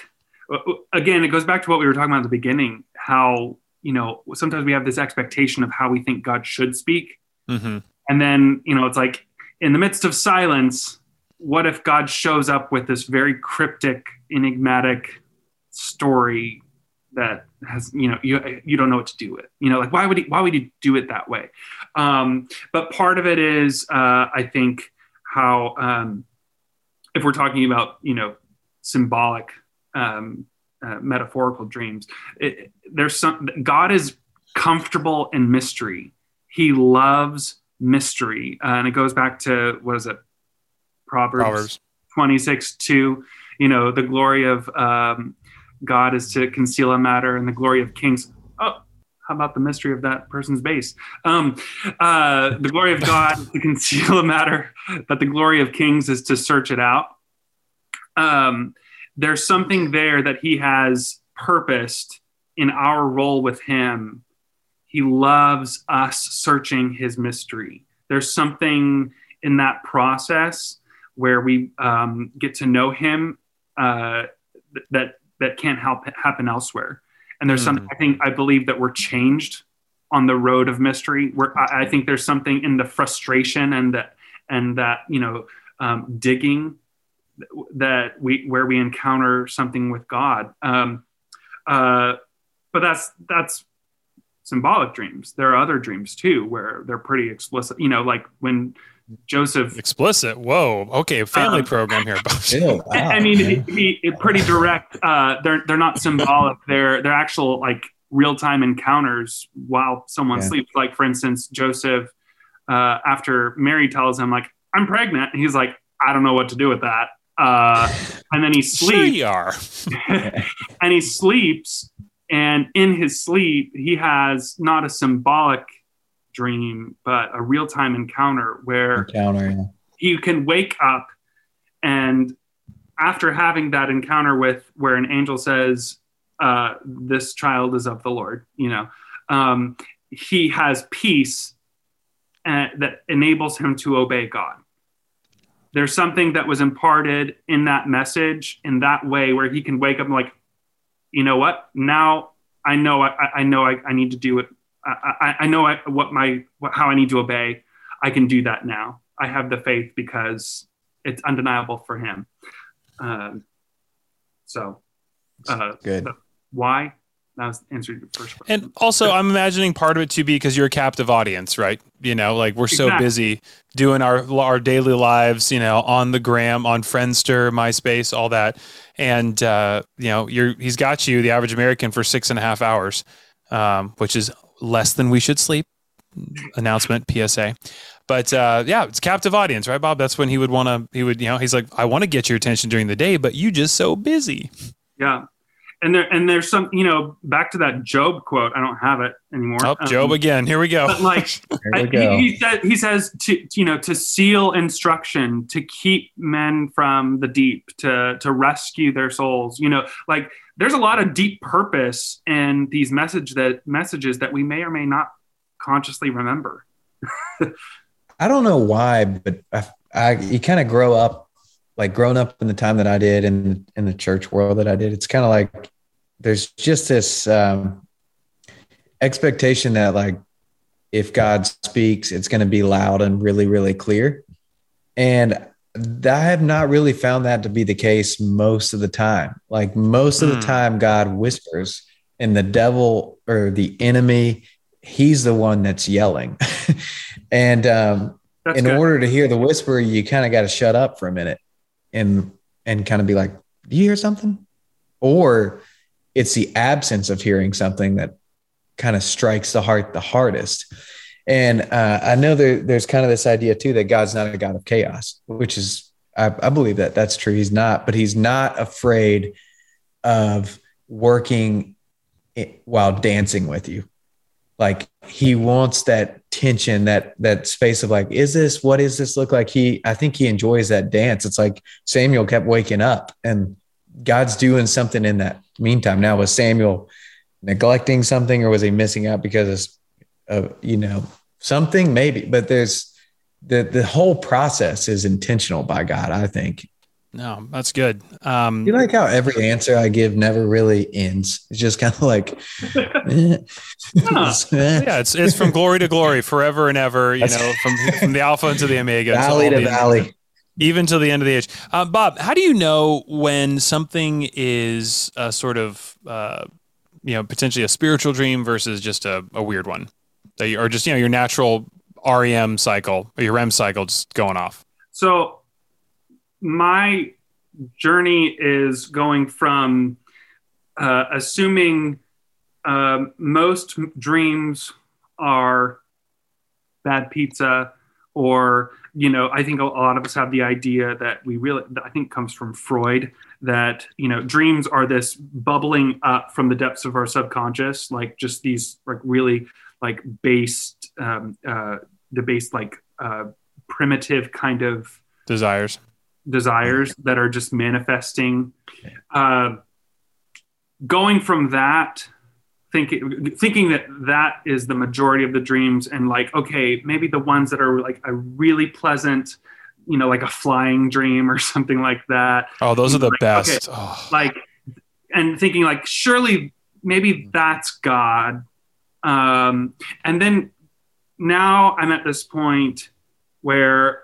again, it goes back to what we were talking about at the beginning, how, you know, sometimes we have this expectation of how we think God should speak. Mm-hmm. And then, you know, it's like in the midst of silence, what if God shows up with this very cryptic, enigmatic story that has you know you you don't know what to do with? You know like why would he why would he do it that way? Um, but part of it is uh, i think how um, if we're talking about you know symbolic um, uh, metaphorical dreams it, there's some god is comfortable in mystery. He loves mystery. Uh, and it goes back to what is it proverbs, proverbs. 26 2 you know the glory of um, God is to conceal a matter and the glory of kings. Oh, how about the mystery of that person's base? Um, uh, the glory of God is to conceal a matter, but the glory of kings is to search it out. Um, there's something there that he has purposed in our role with him. He loves us searching his mystery. There's something in that process where we um, get to know him uh, that that can't help happen elsewhere. And there's mm. something I think I believe that we're changed on the road of mystery. Where I, I think there's something in the frustration and that and that you know um, digging that we where we encounter something with God. Um, uh, but that's that's symbolic dreams. There are other dreams too where they're pretty explicit. You know, like when Joseph explicit. Whoa. Okay, family um, program here. wow, I mean, he, he, pretty direct. Uh, they're they're not symbolic. They're they're actual like real time encounters while someone yeah. sleeps. Like for instance, Joseph, uh, after Mary tells him like I'm pregnant, he's like I don't know what to do with that. Uh, and then he sleeps. Sure you are. and he sleeps, and in his sleep, he has not a symbolic dream, but a real time encounter where encounter, yeah. you can wake up and after having that encounter with where an angel says, uh, "This child is of the Lord," you know, um, he has peace uh, that enables him to obey God. There's something that was imparted in that message in that way where he can wake up and like, you know what? Now I know I, I know I, I need to do it I, I know I, what my what, how I need to obey. I can do that now. I have the faith because it's undeniable for him. Um, so, uh, good. Why? That was answering your first question. And also, I'm imagining part of it to be because you're a captive audience, right? You know, like we're so exactly. busy doing our our daily lives, you know, on the gram, on Friendster, MySpace, all that, and uh, you know, you're he's got you, the average American, for six and a half hours, um, which is less than we should sleep. Announcement, PSA. But uh, yeah, it's captive audience, right, Bob? That's when he would want to. He would, you know, he's like, I want to get your attention during the day, but you just so busy. Yeah, and there and there's some, you know, back to that Job quote. I don't have it anymore. Oh, um, Job again. Here we go. But like, we go. He, he, said, he says to you know to seal instruction, to keep men from the deep, to to rescue their souls. You know, like there's a lot of deep purpose in these message that messages that we may or may not consciously remember. I don't know why, but I, I you kind of grow up like growing up in the time that I did in in the church world that I did. It's kind of like there's just this um, expectation that like if God speaks, it's going to be loud and really really clear, and I have not really found that to be the case most of the time. Like most of the hmm. time, God whispers, and the devil or the enemy, he's the one that's yelling. and um, in good. order to hear the whisper, you kind of got to shut up for a minute and and kind of be like, "Do you hear something?" Or it's the absence of hearing something that kind of strikes the heart the hardest. And uh, I know there, there's kind of this idea too that God's not a God of chaos, which is, I, I believe that that's true. He's not, but he's not afraid of working while dancing with you. Like he wants that tension, that that space of like, is this what does this look like? He, I think he enjoys that dance. It's like Samuel kept waking up, and God's doing something in that meantime. Now was Samuel neglecting something, or was he missing out because of you know something maybe but there's the the whole process is intentional by god i think no that's good. Um you like how every answer i give never really ends? It's just kind of like eh. yeah it's, it's from glory to glory forever and ever you know from from the alpha into the omega valley to valley. even till the end of the age. Uh, bob how do you know when something is a sort of uh, you know potentially a spiritual dream versus just a, a weird one? That you, or just you know your natural REM cycle or your REM cycle just going off? So my journey is going from uh, assuming uh, most dreams are bad pizza or you know i think a lot of us have the idea that we really i think comes from freud that you know dreams are this bubbling up from the depths of our subconscious like just these like really like based um uh the based like uh primitive kind of desires desires that are just manifesting. Uh going from that thinking thinking that that is the majority of the dreams and like okay maybe the ones that are like a really pleasant you know like a flying dream or something like that. Oh those are the like, best. Okay, oh. like and thinking like surely maybe that's god. Um and then now i'm at this point where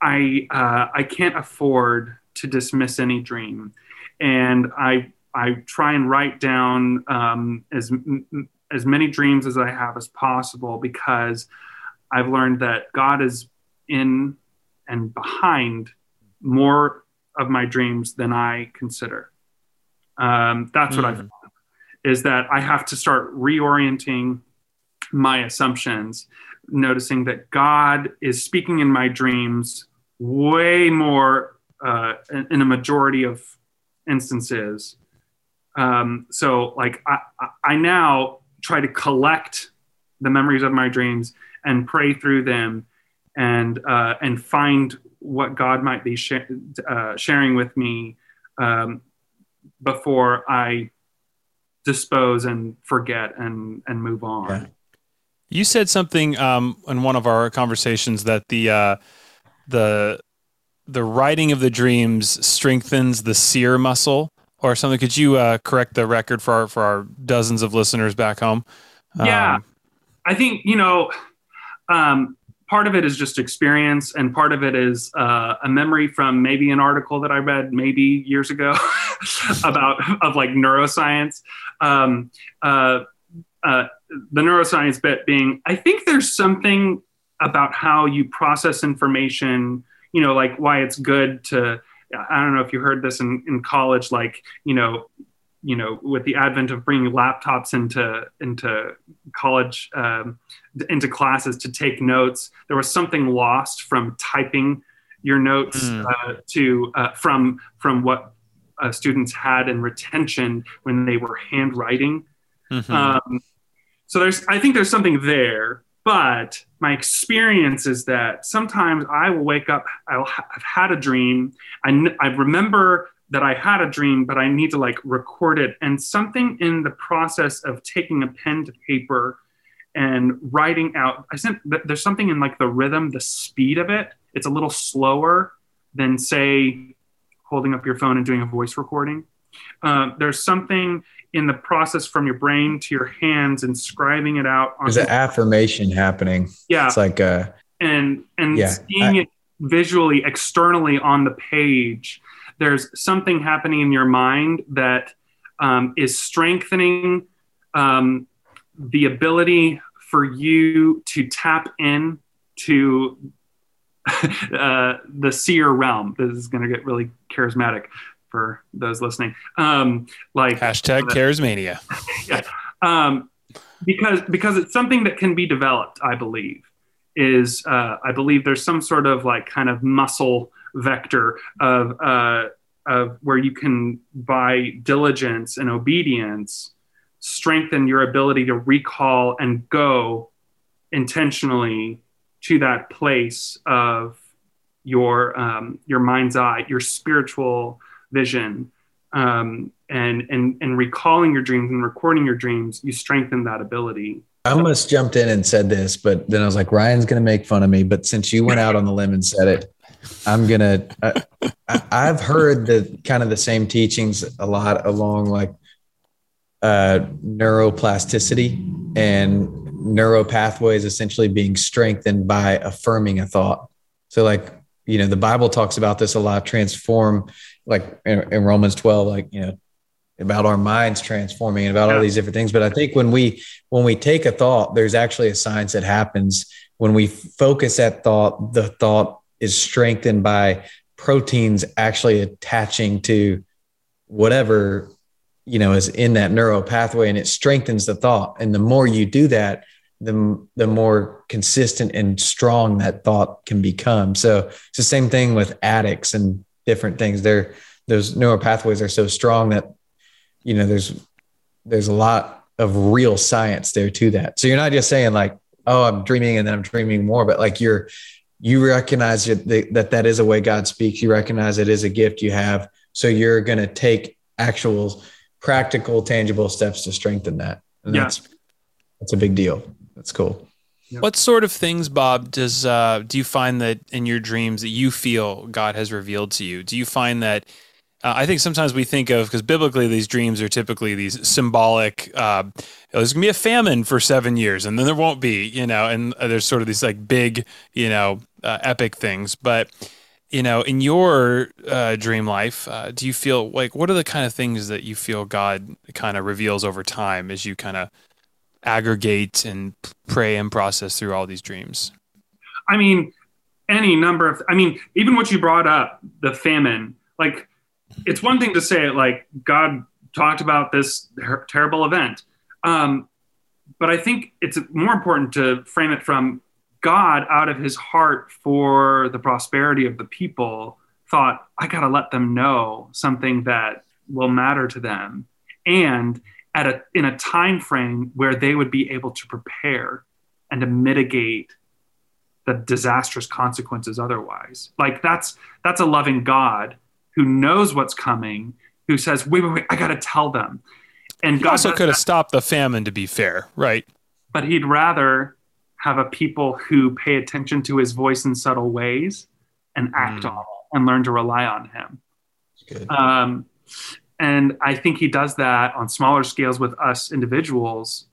i uh i can't afford to dismiss any dream and i I try and write down um, as as many dreams as I have as possible because I've learned that God is in and behind more of my dreams than I consider. Um, that's what mm. I found is that I have to start reorienting my assumptions, noticing that God is speaking in my dreams way more uh, in, in a majority of instances um, so like I, I now try to collect the memories of my dreams and pray through them and uh, and find what God might be sh- uh, sharing with me um, before I dispose and forget and and move on. You said something um, in one of our conversations that the uh, the the writing of the dreams strengthens the seer muscle or something. Could you uh, correct the record for our, for our dozens of listeners back home? Yeah, um, I think you know. Um, part of it is just experience, and part of it is uh, a memory from maybe an article that I read maybe years ago about of like neuroscience. Um, uh, uh, the neuroscience bit being, I think there's something about how you process information. You know, like why it's good to I don't know if you heard this in, in college, like, you know, you know, with the advent of bringing laptops into into college, um, into classes to take notes, there was something lost from typing your notes mm. uh, to uh, from from what uh, students had in retention when they were handwriting. Mm-hmm. Um, so there's, I think there's something there, but my experience is that sometimes I will wake up, I'll ha- I've had a dream. I, n- I remember that I had a dream, but I need to like record it. And something in the process of taking a pen to paper and writing out, I sent, there's something in like the rhythm, the speed of it. It's a little slower than say holding up your phone and doing a voice recording. Uh, there's something in the process from your brain to your hands and scribing it out. There's an affirmation happening. Yeah. It's like a, and, and yeah, seeing I, it visually externally on the page, there's something happening in your mind that um, is strengthening um, the ability for you to tap in to uh, the seer realm. This is going to get really charismatic for those listening. Um, like hashtag uh, charismania. yeah. Um, because because it's something that can be developed, I believe. Is uh, I believe there's some sort of like kind of muscle vector of uh, of where you can by diligence and obedience strengthen your ability to recall and go intentionally to that place of your um, your mind's eye, your spiritual vision um, and and and recalling your dreams and recording your dreams you strengthen that ability. I almost jumped in and said this but then i was like ryan's going to make fun of me but since you went out on the limb and said it i'm going to i've heard the kind of the same teachings a lot along like uh, neuroplasticity and neuro pathways essentially being strengthened by affirming a thought. So like you know the bible talks about this a lot transform like in, in, Romans 12, like, you know, about our minds transforming and about yeah. all these different things. But I think when we, when we take a thought, there's actually a science that happens when we focus that thought, the thought is strengthened by proteins actually attaching to whatever, you know, is in that neural pathway and it strengthens the thought. And the more you do that, the the more consistent and strong that thought can become. So it's the same thing with addicts and different things. They're those neural pathways are so strong that you know there's there's a lot of real science there to that. So you're not just saying like, oh, I'm dreaming and then I'm dreaming more, but like you're you recognize that that, that is a way God speaks. You recognize it is a gift you have. So you're going to take actual, practical, tangible steps to strengthen that. And Yeah. that's that's a big deal. That's cool. What sort of things, Bob, does uh, do you find that in your dreams that you feel God has revealed to you? Do you find that uh, I think sometimes we think of because biblically these dreams are typically these symbolic. Uh, there's gonna be a famine for seven years, and then there won't be, you know. And uh, there's sort of these like big, you know, uh, epic things. But you know, in your uh, dream life, uh, do you feel like what are the kind of things that you feel God kind of reveals over time as you kind of aggregate and pray and process through all these dreams? I mean, any number of, I mean, even what you brought up, the famine, like, it's one thing to say, like, God talked about this ter- terrible event. Um, but I think it's more important to frame it from God out of his heart for the prosperity of the people thought, I got to let them know something that will matter to them. And at a, in a time frame where they would be able to prepare and to mitigate the disastrous consequences otherwise. Like that's that's a loving god who knows what's coming who says wait wait wait i gotta tell them. And He god also could have stopped the famine, to be fair, right? but he'd rather have a people who pay attention to his voice in subtle ways and act Mm. on it and learn to rely on him. Um, and I think he does that on smaller scales with us individuals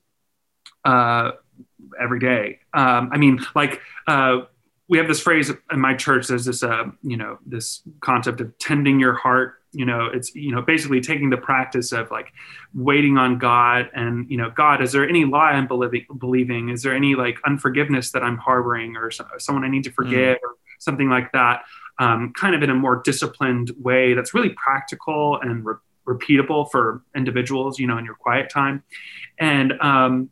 uh, every day. Um, I mean, like uh, we have this phrase in my church. There's this, uh, you know, this concept of tending your heart. You know, it's you know basically taking the practice of like waiting on God and you know, God, is there any lie I'm believing? Believing? Is there any like unforgiveness that I'm harboring, or so, someone I need to forgive, or something like that? Um, kind of in a more disciplined way that's really practical and re- repeatable for individuals, you know, in your quiet time. And, um,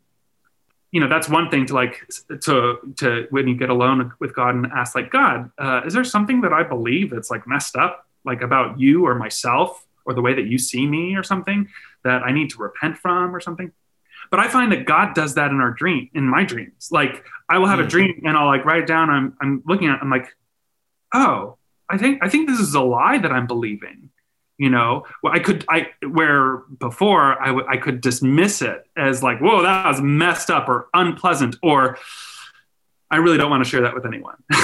you know, that's one thing to like, to, to, when you get alone with God and ask like, God, uh, is there something that I believe that's like messed up, like about you or myself or the way that you see me or something that I need to repent from or something? But I find that God does that in our dream, in my dreams. Like I will have a Mhm. dream and I'll like write it down. I'm, I'm looking at, it, I'm like, oh, I think, I think this is a lie that I'm believing you know well, i could i where before I, w- I could dismiss it as like whoa that was messed up or unpleasant or i really don't want to share that with anyone.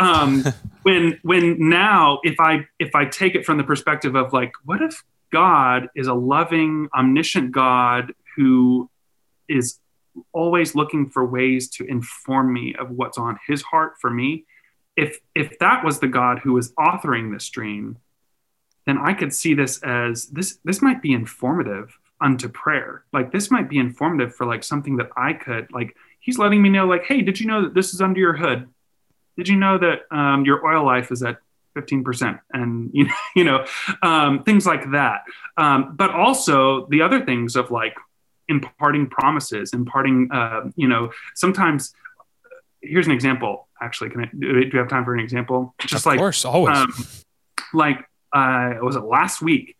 Um, when when now if i if i take it from the perspective of like what if god is a loving omniscient god who is always looking for ways to inform me of what's on his heart for me? If if that was the god who was authoring this dream then I could see this as this this might be informative unto prayer. Like this might be informative for like something that I could like he's letting me know like hey, did you know that this is under your hood? Did you know that um, your oil life is at 15% and you know, you know um, things like that. Um, but also the other things of like imparting promises, imparting uh, you know sometimes here's an example actually can I do you have time for an example just of like course, always. um, like uh, was it last week?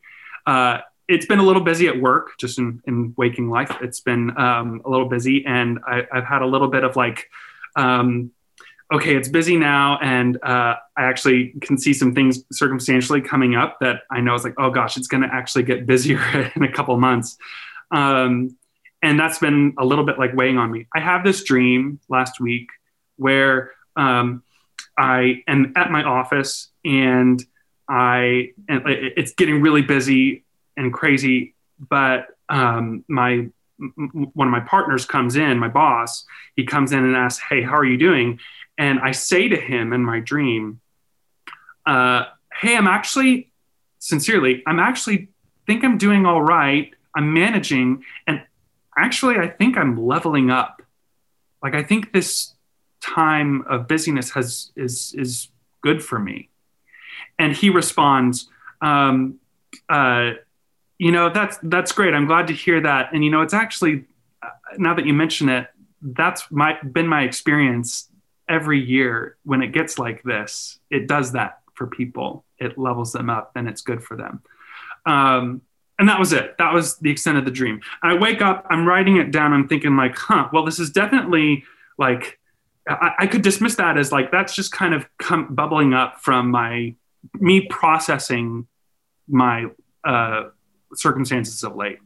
Uh, it's been a little busy at work, just in, in waking life. It's been um, a little busy, and I, I've had a little bit of like, um, okay, it's busy now, and uh, I actually can see some things circumstantially coming up that I know is like, oh gosh, it's going to actually get busier in a couple months. Um, and that's been a little bit like weighing on me. I have this dream last week where um, I am at my office and I and it's getting really busy and crazy, but um, my one of my partners comes in, my boss, he comes in and asks, "Hey, how are you doing?" And I say to him in my dream, uh, "Hey, I'm actually sincerely, I'm actually think I'm doing all right. I'm managing, and actually, I think I'm leveling up. Like I think this time of busyness has is is good for me." And he responds um, uh, you know that's that's great i'm glad to hear that and you know it's actually uh, now that you mention it that's my been my experience every year when it gets like this. It does that for people. It levels them up, and it's good for them. Um, and that was it. That was the extent of the dream. I wake up, I'm writing it down. I'm thinking like, huh, well, this is definitely like I, I could dismiss that as like that's just kind of come bubbling up from my me processing my uh, circumstances of late.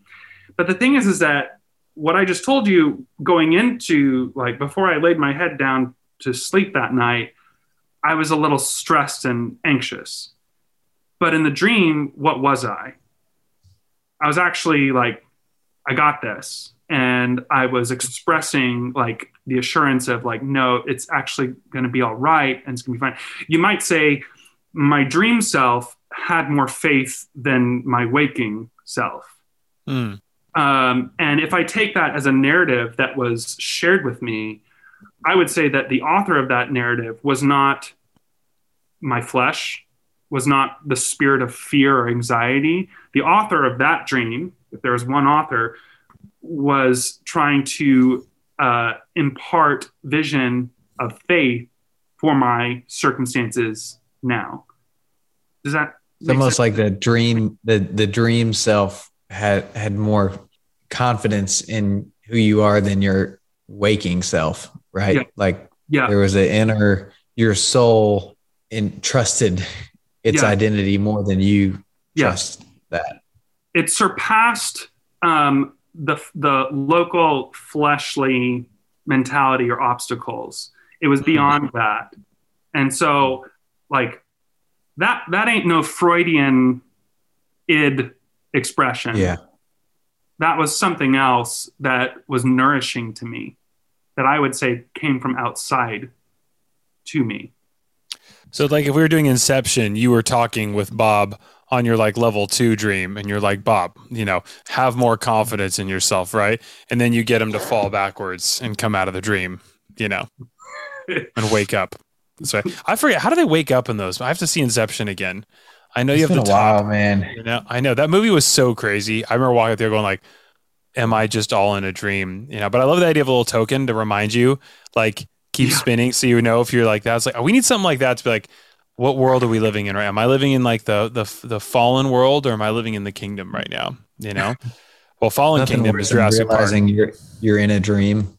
But the thing is, is that what I just told you going into like before I laid my head down to sleep that night, I was a little stressed and anxious. But in the dream, what was I? I was actually like, I got this. And I was expressing like the assurance of like, no, it's actually going to be all right and it's going to be fine. You might say my dream self had more faith than my waking self. Mm. Um, and if I take that as a narrative that was shared with me, I would say that the author of that narrative was not my flesh, was not the spirit of fear or anxiety. The author of that dream, if there was one author, was trying to uh, impart vision of faith for my circumstances now. Does that? It's almost sense? like the dream, the the dream self had had more confidence in who you are than your waking self, right? Yeah. Like yeah. there was an inner your soul entrusted its Yeah. identity more than you trust that. it surpassed um, the the local fleshly mentality or obstacles. It was beyond that, and so like that that ain't no Freudian id expression. Yeah. that was something else that was nourishing to me, that I would say came from outside to me. So, like, if we were doing Inception, you were talking with Bob on your like level two dream, and you're like, Bob, you know, have more confidence in yourself, right? And then you get him to fall backwards and come out of the dream, you know, and wake up. So I forget how do they wake up in those? I have to see Inception again. I know you have been the a top. while, man. You know, I know that movie was so crazy. I remember walking out there going like, "Am I just all in a dream?" You know. But I love the idea of a little token to remind you, like, keep Yeah. spinning so you know if you're like that's like oh, we need something like that to be like, what world are we living in right? Am I living in like the the the fallen world or am I living in the kingdom right now? You know. Well, fallen Nothing kingdom is than Jurassic Park. realizing you're you're in a dream.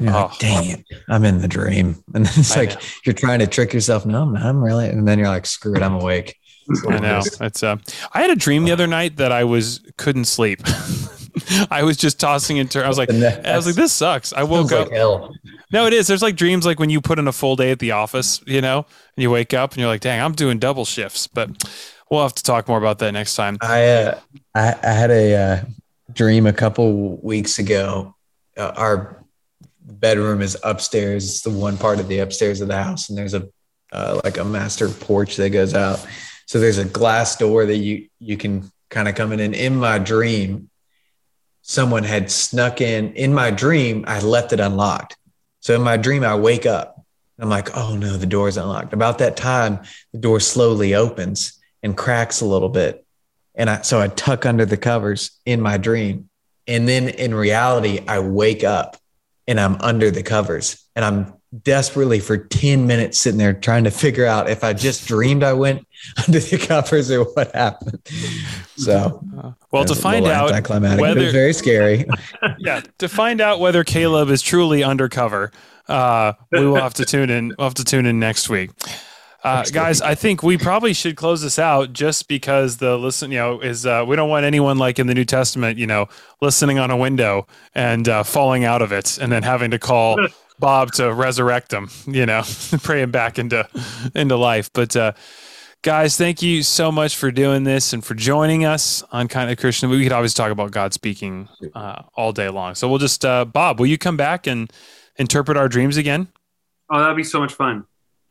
You're like, Oh. dang it, I'm in the dream. And then it's I like know. you're trying to trick yourself. No, I'm. I'm really. And then you're like, screw it, I'm awake. I know. It's uh I had a dream the other night that I was couldn't sleep. I was just tossing and turning. I was like, I was like, this sucks. I woke sounds up. like hell. No, it is. There's like dreams like when you put in a full day at the office, you know, and you wake up and you're like, dang, I'm doing double shifts. But we'll have to talk more about that next time. I uh, I, I had a uh, dream a couple weeks ago. Uh, our bedroom is upstairs. It's the one part of the upstairs of the house, and there's a uh, like a master porch that goes out. So there's a glass door that you you can kind of come in. And in my dream, someone had snuck in. In my dream, I left it unlocked. So in my dream, I wake up. I'm like, oh no, the door's unlocked. About that time, the door slowly opens and cracks a little bit. And I, so I tuck under the covers in my dream. And then in reality, I wake up and I'm under the covers and I'm desperately for 10 minutes sitting there trying to figure out if I just dreamed I went under the covers or what happened. So, well, to find out but it whether was very scary. yeah, to find out whether Caleb is truly undercover, uh, we will have to tune in. We'll have to tune in next week. Uh, guys, I think we probably should close this out just because the listen, you know, is uh, we don't want anyone like in the New Testament, you know, listening on a window and uh, falling out of it, and then having to call Bob to resurrect him, you know, pray him back into into life. But uh, guys, thank you so much for doing this and for joining us on Kinda Christian. We could always talk about God speaking uh, all day long. So we'll just, uh, Bob, will you come back and interpret our dreams again? Oh, that'd be so much fun.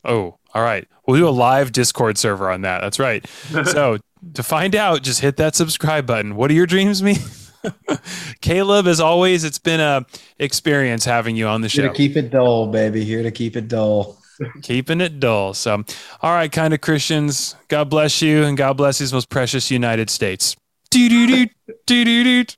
Oh, all right. We'll do a live Discord server on that. That's right. So to find out, just hit that subscribe button. What do your dreams mean? Caleb, as always, it's been a experience having you on the Here show. to keep it dull, baby. Here to keep it dull. keeping it dull. So, all right, kind of Christians, God bless you and God bless His most precious United States. Do do do do do do.